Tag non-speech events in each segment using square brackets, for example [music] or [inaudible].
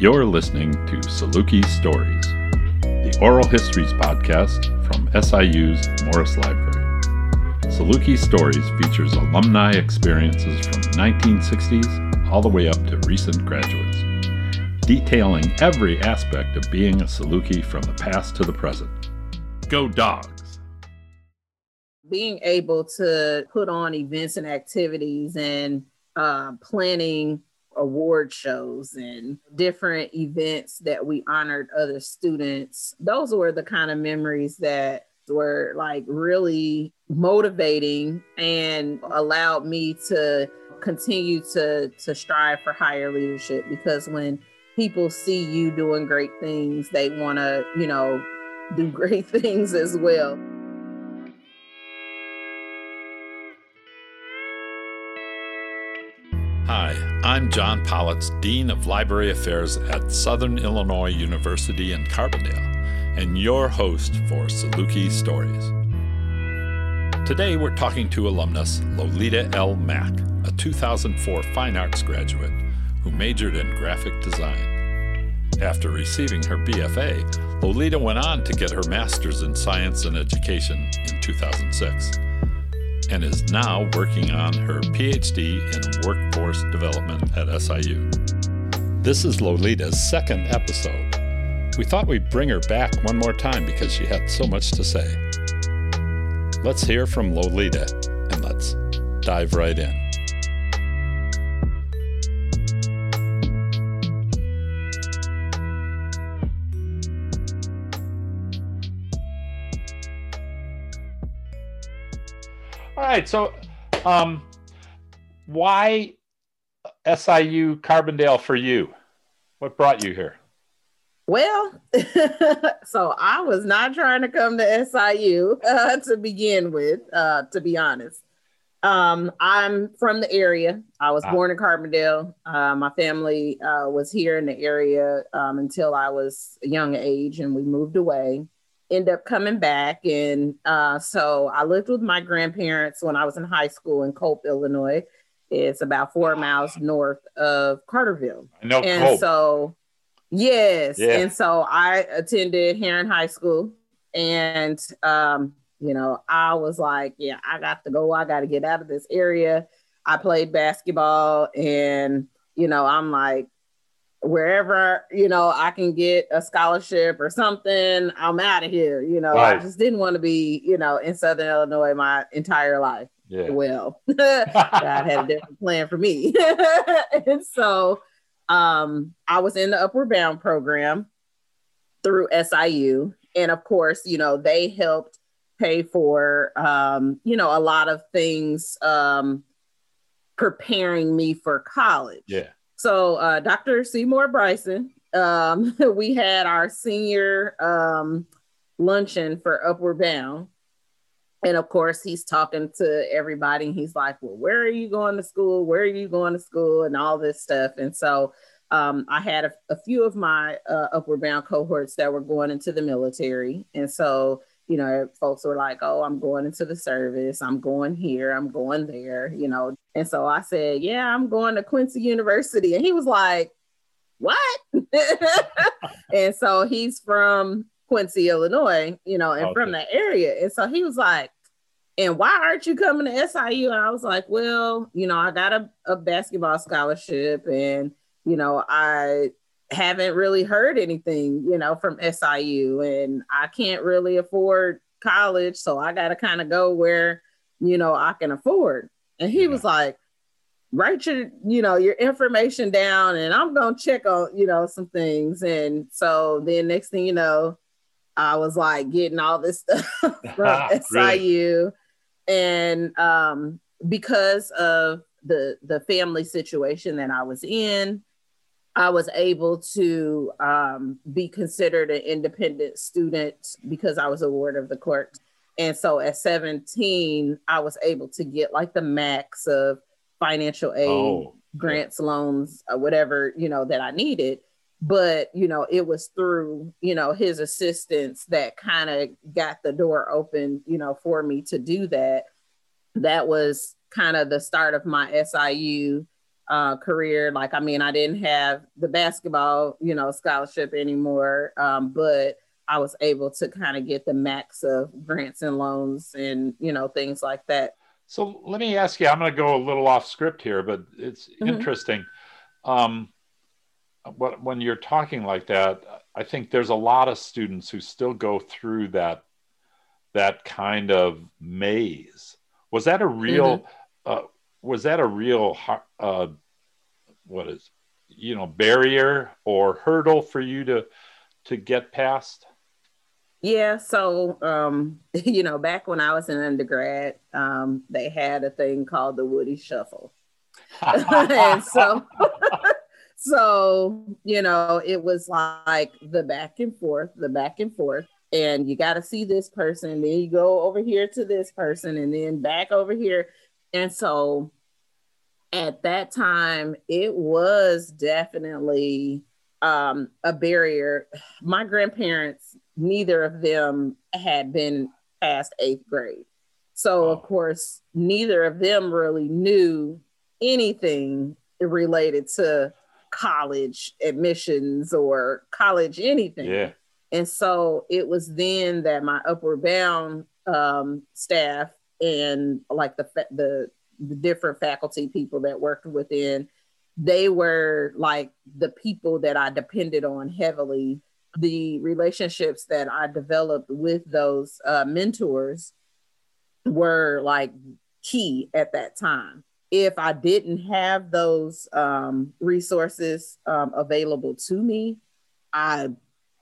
You're listening to Saluki Stories, the oral histories podcast from SIU's Morris Library. Saluki Stories features alumni experiences from the 1960s all the way up to recent graduates, detailing every aspect of being a Saluki from the past to the present. Go Dogs! Being able to put on events and activities and uh, planning award shows and different events that we honored other students. Those were the kind of memories that were like really motivating and allowed me to continue to to strive for higher leadership because when people see you doing great things they want to you know do [laughs] great things as well I'm John Pollitz, Dean of Library Affairs at Southern Illinois University in Carbondale, and your host for Saluki Stories. Today we're talking to alumnus Lolita L. Mack, a 2004 Fine Arts graduate who majored in graphic design. After receiving her BFA, Lolita went on to get her master's in science and education in 2006 and is now working on her PhD in workforce development at SIU. This is Lolita's second episode. We thought we'd bring her back one more time because she had so much to say. Let's hear from Lolita and let's dive right in. Right. So, um, why SIU Carbondale for you? What brought you here? Well, [laughs] so I was not trying to come to SIU [laughs] uh, to begin with, uh, to be honest. Um, I'm from the area. I was ah. born in Carbondale. Uh, my family uh, was here in the area um, until I was a young age, and we moved away end up coming back. And uh, so I lived with my grandparents when I was in high school in Colp, Illinois. It's about four miles north of Carterville. I know and Colp. so, yes. Yeah. And so I attended Herrin High School. And, um, you know, I was like, yeah, I got to go. I got to get out of this area. I played basketball and, you know, I'm like, wherever you know I can get a scholarship or something, I'm out of here. You know, right. I just didn't want to be, you know, in Southern Illinois my entire life. Yeah. Well, [laughs] [laughs] God had a different plan for me, [laughs] and so um, I was in the Upward Bound program through SIU, and of course, you know, they helped pay for, um, you know, a lot of things um, preparing me for college. Yeah. So, uh, Dr. Seymour Bryson, um, [laughs] we had our senior um, luncheon for Upward Bound. And of course, he's talking to everybody. And he's like, Well, where are you going to school? Where are you going to school? And all this stuff. And so um, I had a, a, few of my uh, Upward Bound cohorts that were going into the military. And so you know, folks were like, oh, I'm going into the service, I'm going here, I'm going there, you know. And so I said, yeah, I'm going to Quincy University. And he was like, what? [laughs] and so he's from Quincy, Illinois, you know, and okay. from that area. And so he was like, and why aren't you coming to SIU? And I was like, well, you know, I got a, a basketball scholarship and, you know, I haven't really heard anything, you know, from SIU and I can't really afford college. So I got to kind of go where, you know, I can afford. And he yeah. was like, write your, you know, your information down and I'm going to check on, you know, some things. And so then next thing you know, I was like getting all this stuff [laughs] from [laughs] SIU. And um, because of the the family situation that I was in, I was able to um, be considered an independent student because I was a ward of the court. And so at 17, I was able to get like the max of financial aid, oh. grants, loans, uh, whatever, you know, that I needed. But, you know, it was through, you know, his assistance that kind of got the door open, you know, for me to do that. That was kind of the start of my SIU uh, career. Like, I mean, I didn't have the basketball, you know, scholarship anymore, um, but I was able to kind of get the max of grants and loans and, you know, things like that. So let me ask you, I'm going to go a little off script here, but it's mm-hmm. interesting. Um, what, when you're talking like that, I think there's a lot of students who still go through that that kind of maze. Was that a real? Mm-hmm. Uh, was that a real? Uh, what is you know barrier or hurdle for you to to get past? Yeah, so um, [laughs] you know, back when I was in undergrad, um, they had a thing called the Woody Shuffle, [laughs] and so [laughs] so, you know, it was like the back and forth, the back and forth. And you got to see this person, then you go over here to this person, and then back over here. And so at that time, it was definitely um, a barrier. My grandparents, neither of them had been past eighth grade. So, of course, neither of them really knew anything related to college admissions or college anything. Yeah. And so it was then that my Upward Bound um, staff and like the, the the different faculty people that worked within, they were like the people that I depended on heavily. The relationships that I developed with those uh, mentors were like key at that time if I didn't have those um, resources um, available to me, I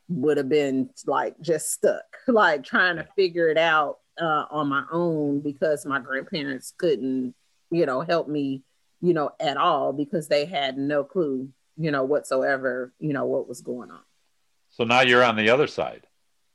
would have been like just stuck, [laughs] like trying to figure it out uh, on my own because my grandparents couldn't, you know, help me, you know, at all because they had no clue, you know, whatsoever, you know, what was going on. So now you're on the other side,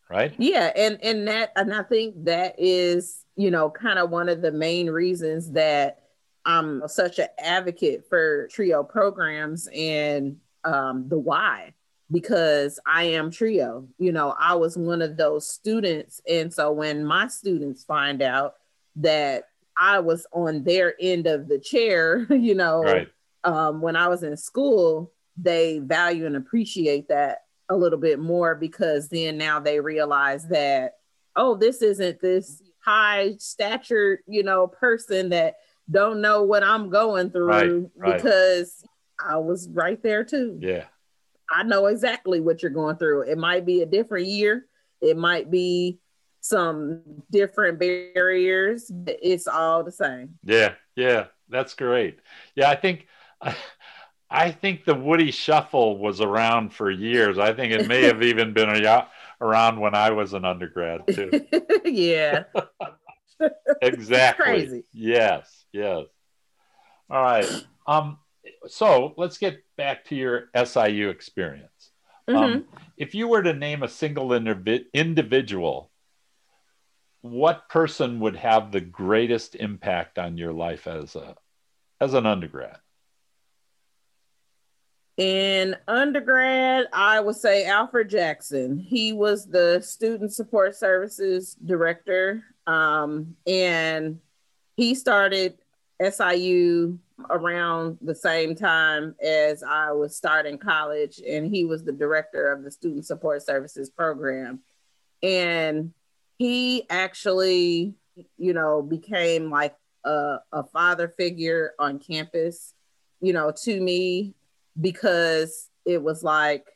right? Yeah, and and that and I think that is, you know, kind of one of the main reasons that I'm such an advocate for trio programs and um, the why because I am trio. You know, I was one of those students. And so when my students find out that I was on their end of the chair, [laughs] you know, right. um, when I was in school, they value and appreciate that a little bit more because then now they realize that, oh, this isn't this high statured, you know, person that don't know what I'm going through right, right. because I was right there too. Yeah. I know exactly what you're going through. It might be a different year, it might be some different barriers, but it's all the same. Yeah, yeah, that's great. Yeah, I think [laughs] I think the Woody Shuffle was around for years. I think it may [laughs] have even been around when I was an undergrad [laughs] too. yeah. exactly. Crazy. Yes, yes. All right. Um, so let's get back to your SIU experience. Um, mm-hmm. Um, if you were to name a single indiv- individual, what person would have the greatest impact on your life as a as an undergrad? In undergrad, I would say Alfred Jackson. He was the student support services director um, and he started SIU around the same time as I was starting college, and he was the director of the Student Support Services program. And he actually, you know, became like a, a father figure on campus, you know, to me because it was like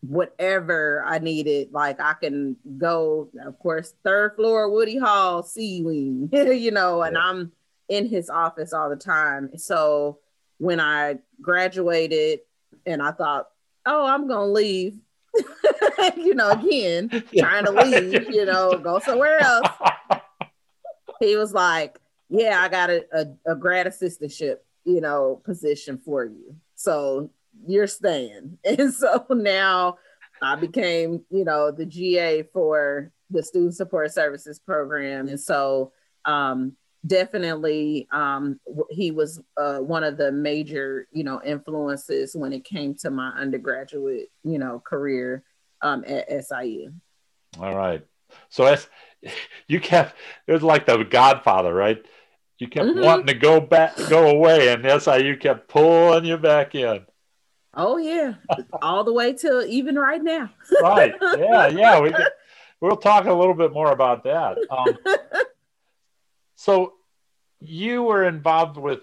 whatever I needed. Like I can go, of course, third floor Woody Hall, C wing, [laughs] you know, and yeah. I'm in his office all the time. So when I graduated and I thought, oh, I'm gonna leave, [laughs] you know, again, [laughs] yeah. trying to leave, you know, go somewhere else. he was like, Yeah, I got a, a, a grad assistantship, you know, position for you. So you're staying. [laughs] And so now I became, you know, the GA for the Student Support Services program. And so um, definitely um, he was uh, one of the major, you know, influences when it came to my undergraduate, you know, career um, at SIU. All right. So as [laughs] you kept, it was like the Godfather, right? You kept mm-hmm. wanting to go back, go away, and SIU kept pulling you back in. Oh yeah, all the way till even right now. [laughs] right. Yeah. Yeah. We we'll talk a little bit more about that. Um, [laughs] so you were involved with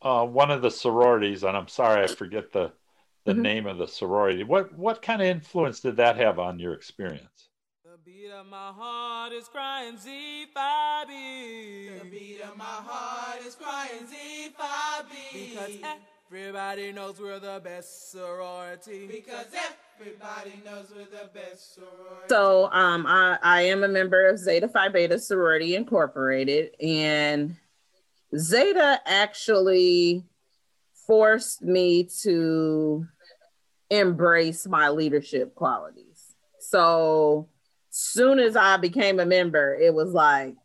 uh, one of the sororities, and I'm sorry I forget the the mm-hmm. name of the sorority. What what kind of influence did that have on your experience? The beat of my heart is crying Z5B. The beat of my heart is crying Z Phi B. Because everybody knows we're the best sorority. Because everybody knows we're the best sorority. So um I, I am a member of Zeta Phi Beta Sorority Incorporated and Zeta actually forced me to embrace my leadership qualities. So soon as I became a member, it was like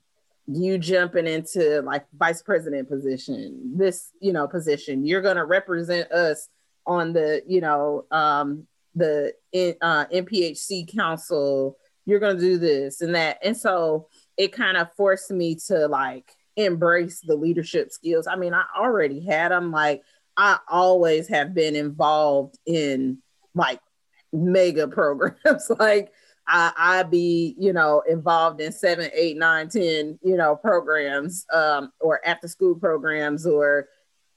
you jumping into like vice president position, this, you know, position. You're going to represent us on the, you know, um, the uh, NPHC council. You're going to do this and that. And so it kind of forced me to like embrace the leadership skills. I mean, I already had them. Like, I always have been involved in like mega [laughs] programs. like, I, I be, you know, involved in seven, eight, nine, ten, you know, programs, um, or after school programs or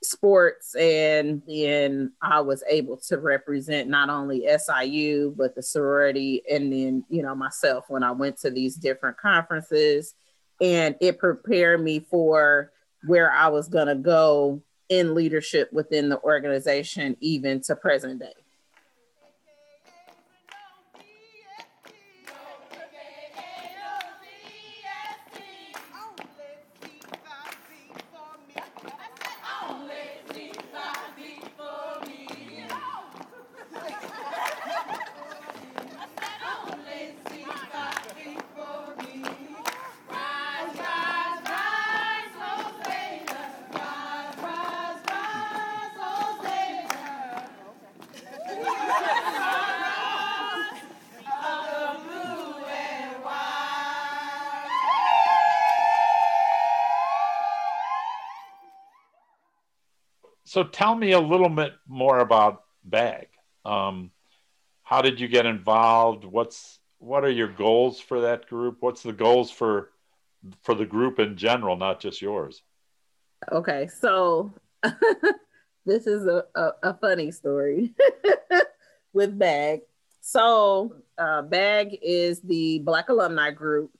sports. And then I was able to represent not only SIU, but the sorority and then, you know, myself when I went to these different conferences and it prepared me for where I was going to go in leadership within the organization, even to present day. So tell me a little bit more about BAG. Um, how did you get involved? What's what are your goals for that group? What's the goals for for the group in general, not just yours? Okay, so [laughs] this is a, a, a funny story [laughs] with BAG. So uh, BAG is the Black Alumni Group,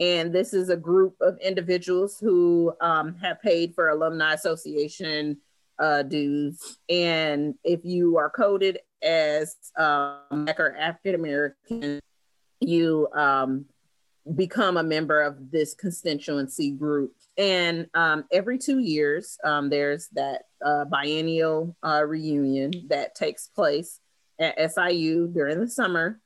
and this is a group of individuals who um, have paid for Alumni Association uh, dues. And if you are coded as um, or African American, you um, become a member of this constituency group. And um, every two years, um, there's that uh, biennial uh, reunion that takes place at SIU during the summer,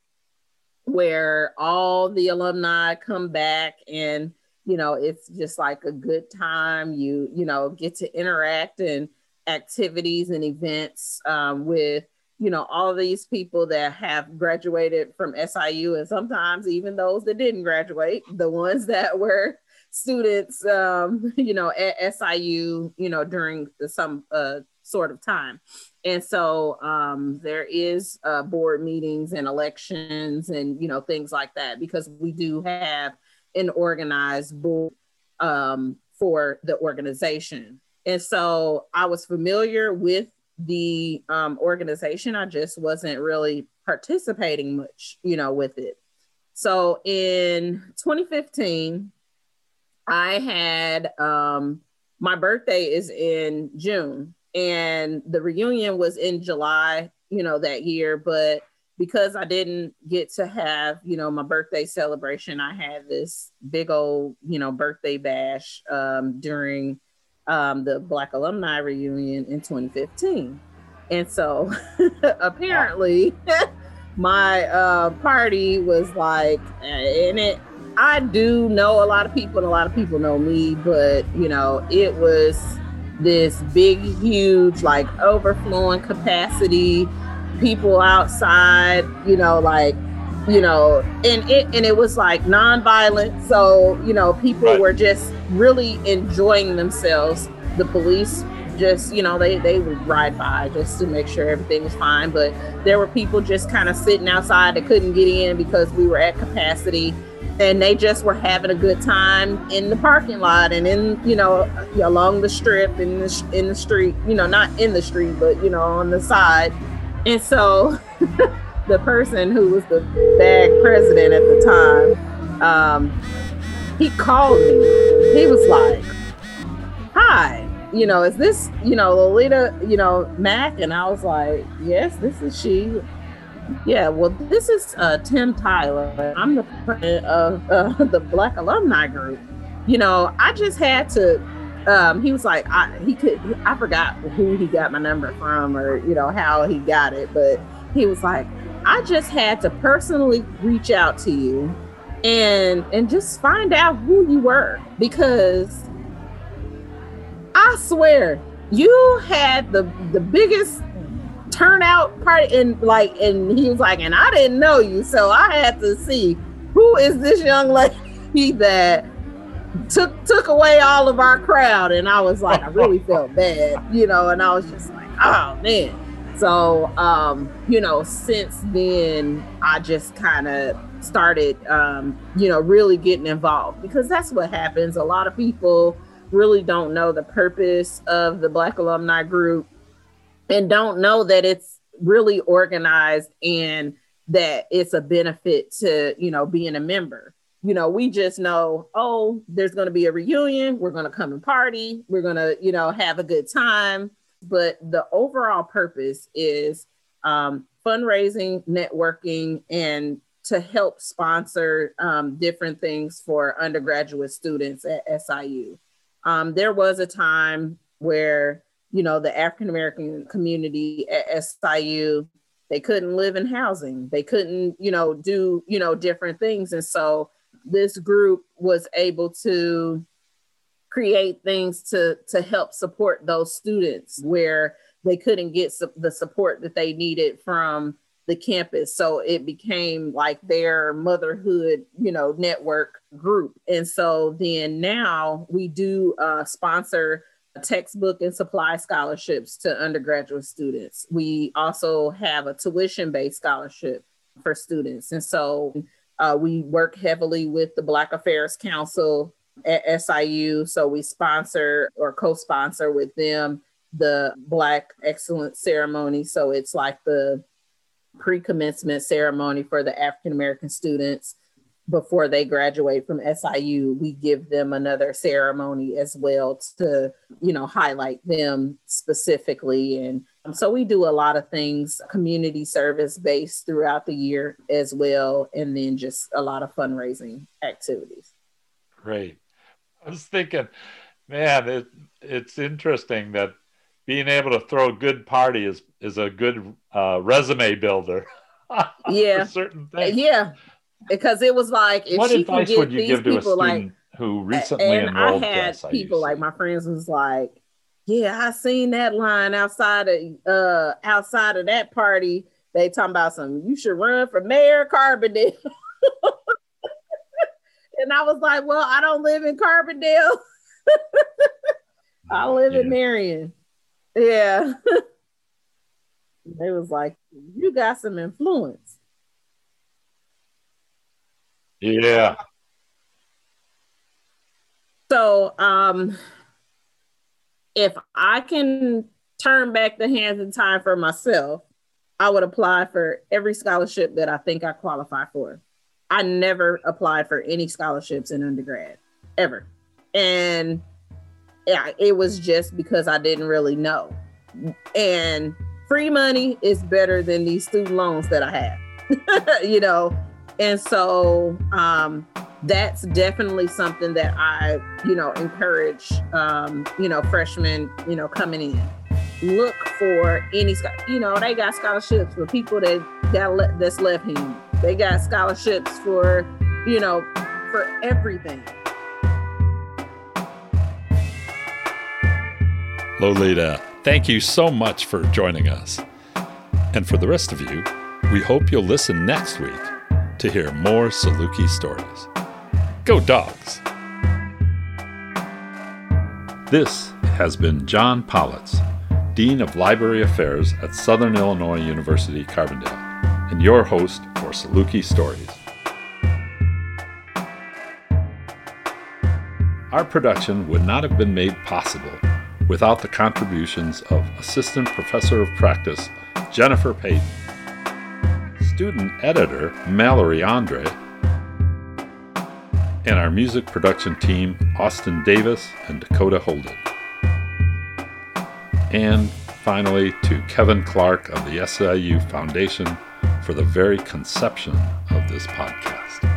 where all the alumni come back and you know it's just like a good time you you know get to interact and activities and events um, with you know all these people that have graduated from SIU and sometimes even those that didn't graduate the ones that were students um, [laughs] you know at SIU you know during some uh, sort of time. And so um, there is uh, board meetings and elections and you know things like that because we do have an organized board um, for the organization and so I was familiar with the um, organization. I just wasn't really participating much, you know, with it. So in 2015, I had um, my birthday is in June, and the reunion was in July, you know, that year. But because I didn't get to have, you know, my birthday celebration, I had this big old, you know, birthday bash um, during um, the Black Alumni Reunion in 2015. And so [laughs] apparently [laughs] my uh, party was like, and it, I do know a lot of people and a lot of people know me, but you know, it was this big, huge, like overflowing capacity, people outside, you know, like you know, and it and it was like nonviolent. So, you know, people right. were just really enjoying themselves. The police just, you know, they they would ride by just to make sure everything was fine. But there were people just kind of sitting outside that couldn't get in because we were at capacity and they just were having a good time in the parking lot and in you know along the strip in the in the street you know not in the street but you know on the side and so [laughs] the person who was the bag president at the time um, he called me he was like hi you know is this you know lolita you know mac and i was like yes this is she yeah, well, this is uh, Tim Tyler. I'm the president of uh, [laughs] the Black Alumni Group. You know, I just had to. Um, he was like, I, he could. I forgot who he got my number from, or you know how he got it, but he was like, I just had to personally reach out to you and and just find out who you were because I swear you had the the biggest turnout party and like and he was like and i didn't know you so i had to see who is this young lady [laughs] that took took away all of our crowd. And i was like i really felt bad you know and i was just like oh man so um you know since then i just kind of started um you know really getting involved because that's what happens. A lot of people really don't know the purpose of the black alumni group and don't know that it's really organized and that it's a benefit to you know being a member. You know we just know oh there's going to be a reunion we're going to come and party we're going to you know have a good time but the overall purpose is um, fundraising networking and to help sponsor um, different things for undergraduate students at siu um, there was a time where you know, the African American community at SIU, they couldn't live in housing. They couldn't, you know, do, you know, different things. And so this group was able to create things to to help support those students where they couldn't get su- the support that they needed from the campus so it became like their motherhood you know network group and so then now we do uh, sponsor textbook and supply scholarships to undergraduate students. We also have a tuition based scholarship for students. And so uh, we work heavily with the Black Affairs Council at SIU. So we sponsor or co sponsor with them the Black Excellence Ceremony. So it's like the pre commencement ceremony for the African American students before they graduate from SIU, we give them another ceremony as well to, you know, highlight them specifically. And so we do a lot of things community service based throughout the year as well. And then just a lot of fundraising activities. Great. [laughs] I was thinking, man, it, it's interesting that being able to throw a good party is, is a good uh, resume builder. [laughs] yeah. certain things. Yeah because it was like if what she advice get would you give to a student like, who recently and enrolled? I had people like my friends was like, "Yeah, I seen that line outside of uh outside of that party. They talking about some. You should run for mayor Carbondale." [laughs] and I was like, "Well, I don't live in Carbondale. [laughs] I live yeah. in Marion." Yeah. they was like, "You got some influence." Yeah. So, um, if I can turn back the hands in time for myself, I would apply for every scholarship that I think I qualify for. I never applied for any scholarships in undergrad ever. And yeah, it was just because I didn't really know. And free money is better than these student loans that I have. [laughs] you know, and so um, that's definitely something that I, you know, encourage, um, you know, freshmen, you know, coming in. Look for any, you know, they got scholarships for people that got le- that's left handed. They got scholarships for, you know, for everything. Lolita, thank you so much for joining us. And for the rest of you, we hope you'll listen next week to hear more Saluki stories. Go dogs! This has been John Pollitz, Dean of Library Affairs at Southern Illinois University Carbondale, and your host for Saluki Stories. Our production would not have been made possible without the contributions of Assistant Professor of Practice Jennifer Payton, Student Editor Mallory Andre, and our music production team Austin Davis and Dakota Holden. And finally, to Kevin Clark of the SIU Foundation for the very conception of this podcast.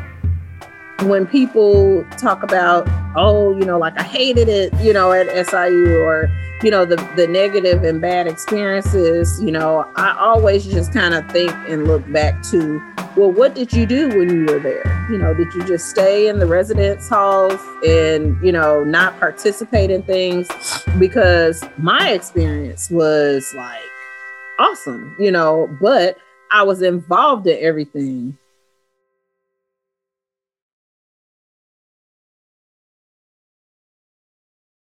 When people talk about, oh, you know, like I hated it, you know, at SIU or, you know, the, the negative and bad experiences, you know, I always just kind of think and look back to, well, what did you do when you were there? You know, did you just stay in the residence halls and, you know, not participate in things? Because my experience was like awesome, you know, but I was involved in everything